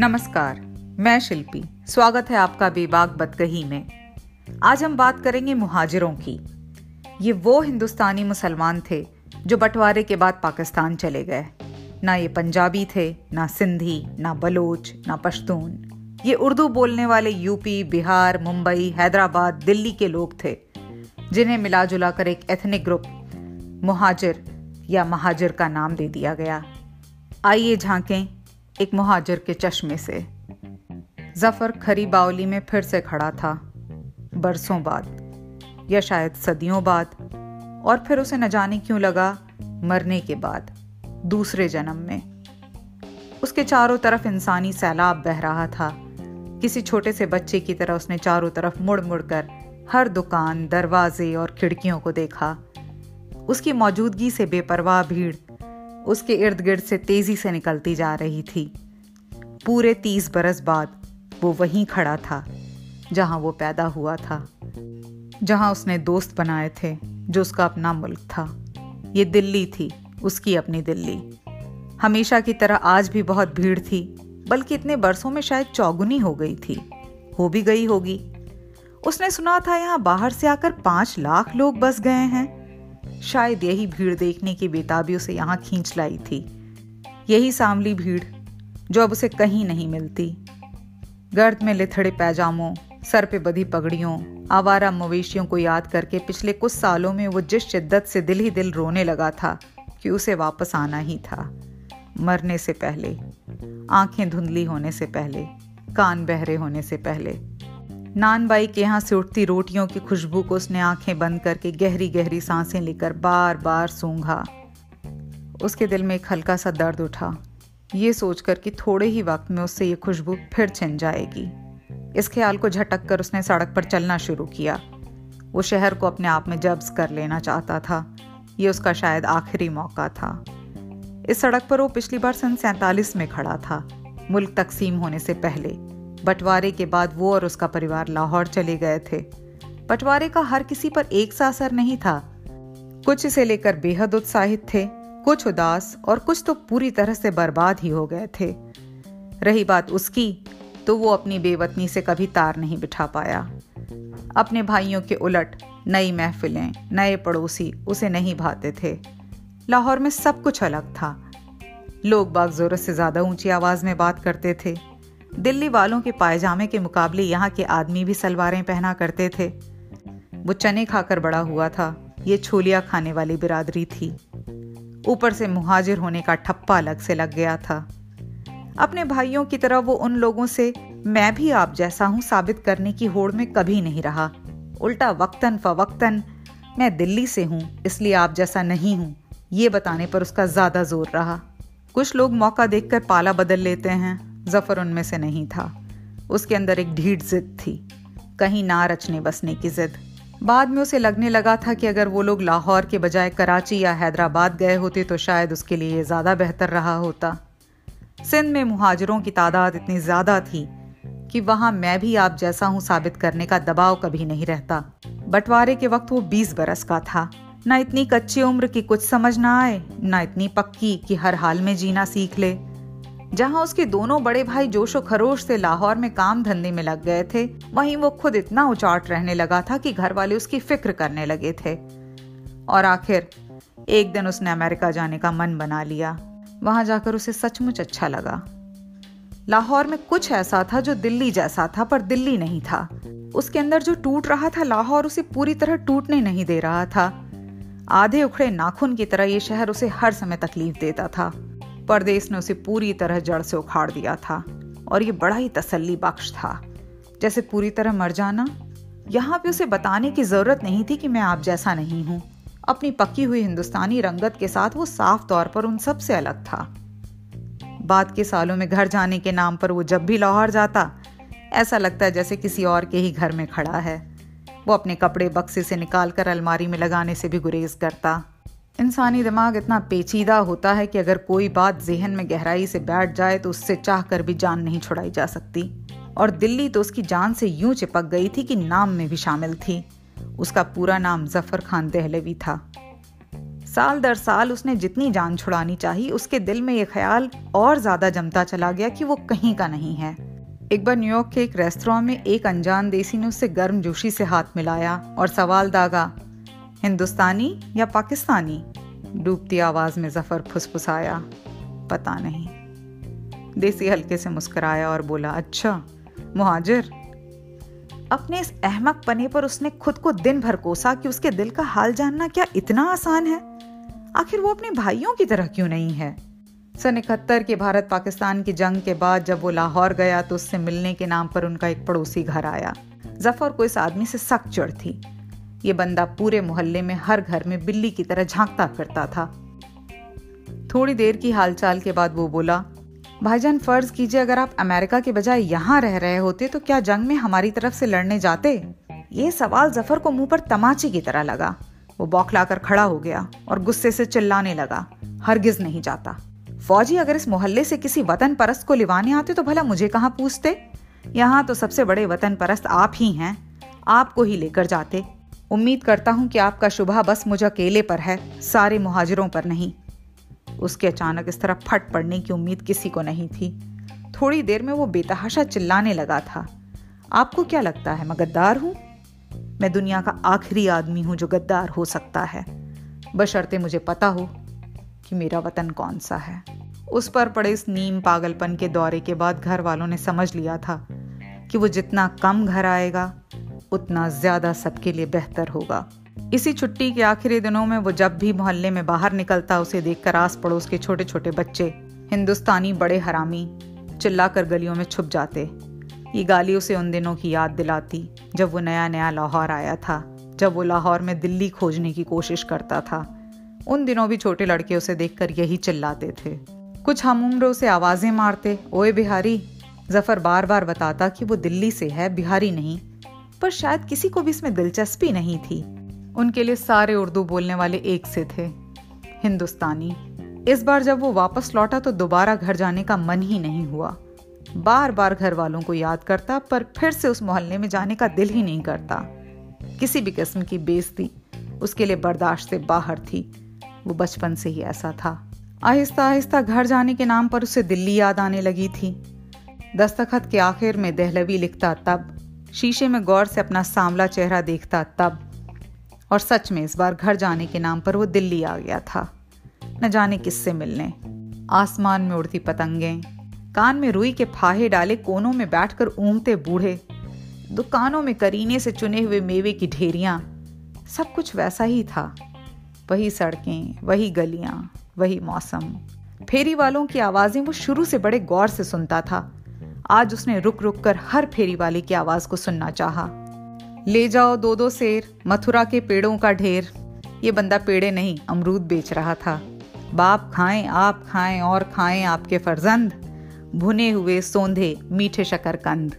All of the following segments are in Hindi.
नमस्कार, मैं शिल्पी। स्वागत है आपका बेबाक बदकही में। आज हम बात करेंगे मुहाजिरों की। ये वो हिंदुस्तानी मुसलमान थे जो बंटवारे के बाद पाकिस्तान चले गए। ना ये पंजाबी थे, ना सिंधी, ना बलोच, ना पश्तून। ये उर्दू बोलने वाले यूपी, बिहार, मुंबई, हैदराबाद, दिल्ली के लोग थे, जिन्हें मिला जुला कर एक एथनिक ग्रुप, मुहाजिर या महाजिर का नाम दे दिया गया। आइए झांकें एक मुहाजिर के चश्मे से। ज़फ़र खरी बावली में फिर से खड़ा था, बरसों बाद, या शायद सदियों बाद, और फिर उसे न जाने क्यों लगा मरने के बाद, दूसरे जन्म में। उसके चारों तरफ़ इंसानी सैलाब बह रहा था। किसी छोटे से बच्चे की तरह उसने चारों तरफ़ मुड़ मुड़ कर हर दुकान, दरवाजे और खिड़कियों को देखा। उसकी मौजूदगी से बेपरवाह भीड़ उसके इर्द गिर्द से तेज़ी से निकलती जा रही थी। पूरे तीस बरस बाद वो वहीं खड़ा था, जहाँ वो पैदा हुआ था, जहाँ उसने दोस्त बनाए थे, जो उसका अपना मुल्क था। ये दिल्ली थी, उसकी अपनी दिल्ली। हमेशा की तरह आज भी बहुत भीड़ थी, बल्कि इतने बरसों में शायद चौगुनी हो गई थी। हो भी गई होगी। उसने सुना था यहाँ बाहर से आकर पाँच लाख लोग बस गए हैं। शायद यही भीड़ देखने की बेताबी उसे यहाँ खींच लाई थी। यही सांवली भीड़, जो अब उसे कहीं नहीं मिलती। गर्द में लिथड़े पैजामों, सर पे बधी पगड़ियों, आवारा मवेशियों को याद करके पिछले कुछ सालों में वो जिस शिद्दत से दिल ही दिल रोने लगा था कि उसे वापस आना ही था। मरने से पहले, आँखें धुंधली होने से पहले, कान बहरे होने से पहले नान बाई के यहाँ से उठती रोटियों की खुशबू को उसने आँखें बंद करके गहरी गहरी साँसें लेकर बार बार सूंघा। उसके दिल में एक हल्का सा दर्द उठा। ये सोचकर कि थोड़े ही वक्त में उससे ये खुशबू फिर छिन जाएगी। इस ख्याल को झटक कर उसने सड़क पर चलना शुरू किया। वो शहर को अपने आप में जब्स कर लेना चाहता था। ये उसका शायद आखिरी मौका था। इस सड़क पर वो पिछली बार सन सैतालीस में खड़ा था। मुल्क तकसीम होने से पहले। बंटवारे के बाद वो और उसका परिवार लाहौर चले गए थे। बंटवारे का हर किसी पर एक सा असर नहीं था। कुछ इसे लेकर बेहद उत्साहित थे, कुछ उदास और कुछ तो पूरी तरह से बर्बाद ही हो गए थे। रही बात उसकी तो वो अपनी बेवतनी से कभी तार नहीं बिठा पाया। अपने भाइयों के उलट नई महफिलें, नए पड़ोसी उसे नहीं भाते थे। लाहौर में सब कुछ अलग था। लोग बाग जोरत से ज़्यादा ऊँची आवाज़ में बात करते थे। दिल्ली वालों के पायजामे के मुकाबले यहाँ के आदमी भी सलवारें पहना करते थे। वो चने खाकर बड़ा हुआ था। ये छोलिया खाने वाली बिरादरी थी। ऊपर से मुहाजिर होने का ठप्पा अलग से लग गया था। अपने भाइयों की तरह वो उन लोगों से, मैं भी आप जैसा हूँ, साबित करने की होड़ में कभी नहीं रहा। उल्टा वक्तन फवक्तन मैं दिल्ली से हूँ, इसलिए आप जैसा नहीं हूँ। ये बताने पर उसका ज़्यादा ज़ोर रहा। कुछ लोग मौका देखकर पाला बदल लेते हैं। ज़फ़र उनमें से नहीं था। उसके अंदर एक ढीठ जिद थी। कहीं ना रचने बसने की जिद। बाद में उसे लगने लगा था कि अगर वो लोग लाहौर के बजाय कराची या हैदराबाद गए होते तो शायद उसके लिए ज़्यादा बेहतर रहा होता। सिंध में मुहाजरों की तादाद इतनी ज़्यादा थी कि वहाँ मैं भी आप जैसा हूँ साबित करने का दबाव कभी नहीं रहता। बंटवारे के वक्त वो बीस बरस का था। ना इतनी कच्ची उम्र की कुछ समझ ना आए, ना इतनी पक्की कि हर हाल में जीना सीख ले। जहाँ उसके दोनों बड़े भाई जोशो खरोश से लाहौर में काम धंधे में लग गए थे, वहीं वो खुद इतना उचाट रहने लगा था कि घर वाले उसकी फ़िक्र करने लगे थे। और आखिर, एक दिन उसने अमेरिका जाने का मन बना लिया। वहाँ जाकर उसे सचमुच अच्छा लगा। लाहौर में कुछ ऐसा था जो दिल्ली जैसा था, पर दिल्ली नहीं था। उसके अंदर जो टूट रहा था, लाहौर उसे पूरी तरह टूटने नहीं दे रहा था। आधे उखड़े नाखून की तरह ये शहर उसे हर समय तकलीफ़ देता था। परदेश ने उसे पूरी तरह जड़ से उखाड़ दिया था और ये बड़ा ही तसल्ली बख्श था। जैसे पूरी तरह मर जाना, यहाँ पे उसे बताने की ज़रूरत नहीं थी कि मैं आप जैसा नहीं हूँ। अपनी पक्की हुई हिंदुस्तानी रंगत के साथ वो साफ़ तौर पर उन सबसे अलग था। बाद के सालों में घर जाने के नाम पर वो जब भी लाहौर जाता, ऐसा लगता है जैसे किसी और के ही घर में खड़ा है। वो अपने कपड़े बक्से से निकाल कर अलमारी में लगाने से भी गुरेज करता। इंसानी दिमाग इतना पेचीदा होता है कि अगर कोई बात जहन में गहराई से बैठ जाए तो उससे चाह कर भी जान नहीं छुड़ाई जा सकती। और दिल्ली तो उसकी जान से यूँ चिपक गई थी कि नाम में भी शामिल थी। उसका पूरा नाम ज़फ़र खान दहलवी था। साल दर साल उसने जितनी जान छुड़ानी चाहिए उसके दिल में यह ख्याल और ज़्यादा जमता चला गया कि वो कहीं का नहीं है। एक बार न्यूयॉर्क के एक रेस्तरा में एक अनजान देसी ने उससे गर्म जोशी से हाथ मिलाया और सवाल दागा, हिंदुस्तानी या पाकिस्तानी? डूबती आवाज़ में ज़फ़र फुसफुसाया, पता नहीं। देसी हल्के से मुस्कुराया और बोला अच्छा मुहाजिर। अपने इस अहमक पने पर उसने खुद को दिन भर कोसा कि उसके दिल का हाल जानना क्या इतना आसान है? आखिर वो अपने भाइयों की तरह क्यों नहीं है? सन इकहत्तर के भारत पाकिस्तान की जंग के बाद जब वो लाहौर गया तो उससे मिलने के नाम पर उनका एक पड़ोसी घर आया। ज़फ़र को इस आदमी से सख्त चढ़ थी। ये बंदा पूरे मोहल्ले में हर घर में बिल्ली की तरह झांकता फिरता था। थोड़ी देर की हालचाल के बाद वो बोला, भाईजान, फ़र्ज़ कीजिए, अगर आप अमेरिका के बजाय यहाँ रह रहे होते तो क्या जंग में हमारी तरफ़ से लड़ने जाते? ये सवाल ज़फ़र को मुँह पर तमाचे की तरह लगा। वो बौखलाकर खड़ा हो गया और गुस्से से चिल्लाने लगा, हरगिज नहीं जाता। फौजी, अगर इस मोहल्ले से किसी वतन परस्त को लिवाने आते तो भला मुझे कहाँ पूछते? यहाँ तो सबसे बड़े वतन परस्त आप ही हैं। आपको ही लेकर जाते। उम्मीद करता हूँ कि आपका शुभ बस मुझे अकेले पर है, सारे मुहाजिरों पर नहीं। उसके अचानक इस तरह फट पड़ने की उम्मीद किसी को नहीं थी। थोड़ी देर में वो बेतहाशा चिल्लाने लगा था। आपको क्या लगता है मैं गद्दार हूँ? मैं दुनिया का आखिरी आदमी हूँ जो गद्दार हो सकता है। बशर्ते मुझे पता हो कि मेरा वतन कौन सा है। उस पर पड़े इस नीम पागलपन के दौरे के बाद घर वालों ने समझ लिया था कि वो जितना कम घर आएगा उतना ज़्यादा सबके लिए बेहतर होगा। इसी छुट्टी के आखिरी दिनों में वो जब भी मोहल्ले में बाहर निकलता, उसे देखकर आस पड़ोस के छोटे छोटे बच्चे, हिंदुस्तानी बड़े हरामी, चिल्लाकर गलियों में छुप जाते। ये गाली उसे उन दिनों की याद दिलाती, जब वो नया नया लाहौर आया था, जब वो लाहौर में दिल्ली खोजने की कोशिश करता था। उन दिनों भी छोटे लड़के उसे देखकर यही चिल्लाते थे। कुछ हम उम्र उसे आवाज़ें मारते, ओए बिहारी! ज़फ़र बार बार बताता कि वो दिल्ली से है, बिहारी नहीं। पर शायद किसी को भी इसमें दिलचस्पी नहीं थी। उनके लिए सारे उर्दू बोलने वाले एक से थे, हिंदुस्तानी। इस बार जब वो वापस लौटा तो दोबारा घर जाने का मन ही नहीं हुआ। बार बार घर वालों को याद करता, पर फिर से उस मोहल्ले में जाने का दिल ही नहीं करता। किसी भी किस्म की बेइज्जती उसके लिए बर्दाश्त से बाहर थी। वो बचपन से ही ऐसा था। आहिस्ता आहिस्ता घर जाने के नाम पर उसे दिल्ली याद आने लगी थी। दस्तखत के आखिर में दहलवी लिखता, तब शीशे में गौर से अपना सांवला चेहरा देखता तब। और सच में इस बार घर जाने के नाम पर वो दिल्ली आ गया था। न जाने किससे मिलने। आसमान में उड़ती पतंगें। कान में रुई के फाहे डाले कोनों में बैठकर ऊँगते बूढ़े। दुकानों में करीने से चुने हुए मेवे की ढेरियाँ। सब कुछ वैसा ही था। वही सड़कें, वही गलियाँ, वही मौसम। फेरी वालों की आवाज़ें वो शुरू से बड़े गौर से सुनता था। आज उसने रुक रुक कर हर फेरी वाले की आवाज़ को सुनना चाहा। ले जाओ दो दो शेर, मथुरा के पेड़ों का ढेर। ये बंदा पेड़े नहीं, अमरूद बेच रहा था। बाप खाएँ, आप खाएँ, और खाएँ आपके फर्जंद। भुने हुए सोंधे, मीठे शकरकंद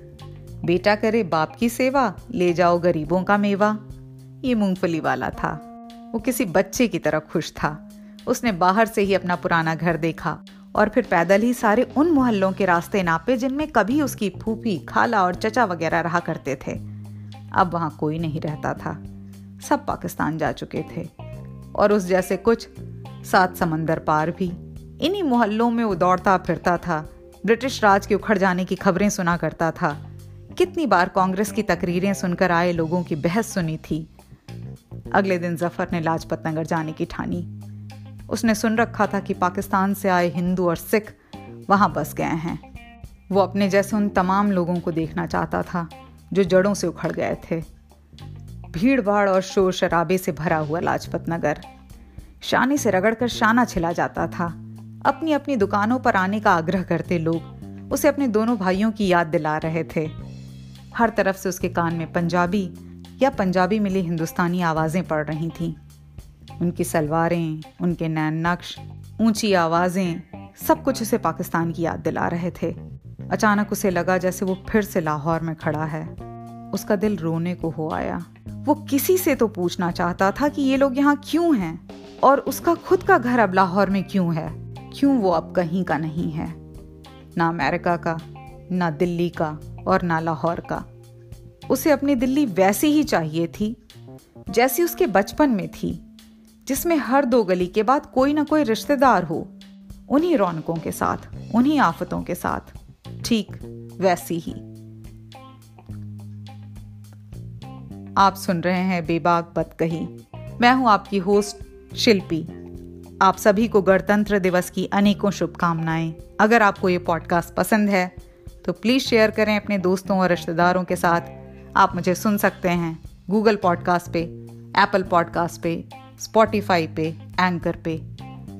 बेटा करे बाप की सेवा, ले जाओ गरीबों का मेवा। ये मूंगफली वाला था। वो किसी बच्चे की तरह खुश था। उसने बाहर से ही अपना पुराना घर देखा। और फिर पैदल ही सारे उन मोहल्लों के रास्ते नापे जिनमें कभी उसकी फूफी, खाला और चचा वगैरह रहा करते थे। अब वहाँ कोई नहीं रहता था। सब पाकिस्तान जा चुके थे। और उस जैसे कुछ सात समंदर पार भी। इन्हीं मोहल्लों में वो दौड़ता फिरता था। ब्रिटिश राज के उखड़ जाने की खबरें सुना करता था। कितनी बार कांग्रेस की तकरीरें सुनकर आए लोगों की बहस सुनी थी। अगले दिन ज़फ़र ने लाजपत नगर जाने की ठानी। उसने सुन रखा था कि पाकिस्तान से आए हिंदू और सिख वहाँ बस गए हैं। वो अपने जैसे उन तमाम लोगों को देखना चाहता था, जो जड़ों से उखड़ गए थे। भीड़ भाड़ और शोर शराबे से भरा हुआ लाजपत नगर। शानी से रगड़कर शाना छिला जाता था। अपनी अपनी दुकानों पर आने का आग्रह करते लोग उसे अपने दोनों भाइयों की याद दिला रहे थे। हर तरफ़ से उसके कान में पंजाबी या पंजाबी मिली हिंदुस्तानी आवाज़ें पड़ रही थीं। उनकी सलवारें, उनके नैन नक्श, ऊँची आवाज़ें, सब कुछ उसे पाकिस्तान की याद दिला रहे थे। अचानक उसे लगा जैसे वो फिर से लाहौर में खड़ा है। उसका दिल रोने को हो आया। वो किसी से तो पूछना चाहता था कि ये लोग यहाँ क्यों हैं? और उसका खुद का घर अब लाहौर में क्यों है? क्यों वो अब कहीं का नहीं है? ना अमेरिका का, ना दिल्ली का और ना लाहौर का। उसे अपनी दिल्ली वैसी ही चाहिए थी, जैसी उसके बचपन में थी। जिसमें हर दो गली के बाद कोई ना कोई रिश्तेदार हो, उन्हीं रौनकों के साथ, उन्हीं आफतों के साथ। ठीक वैसी ही। आप सुन रहे हैं बेबाक बत कही मैं हूँ आपकी होस्ट शिल्पी। आप सभी को गणतंत्र दिवस की अनेकों शुभकामनाएँ। अगर आपको ये पॉडकास्ट पसंद है तो प्लीज़ शेयर करें अपने दोस्तों और रिश्तेदारों के साथ। आप मुझे सुन सकते हैं गूगल पॉडकास्ट पे एप्पल पॉडकास्ट पे स्पॉटिफाई पे एंकर पे।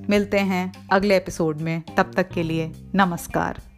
मिलते हैं अगले एपिसोड में। तब तक के लिए नमस्कार।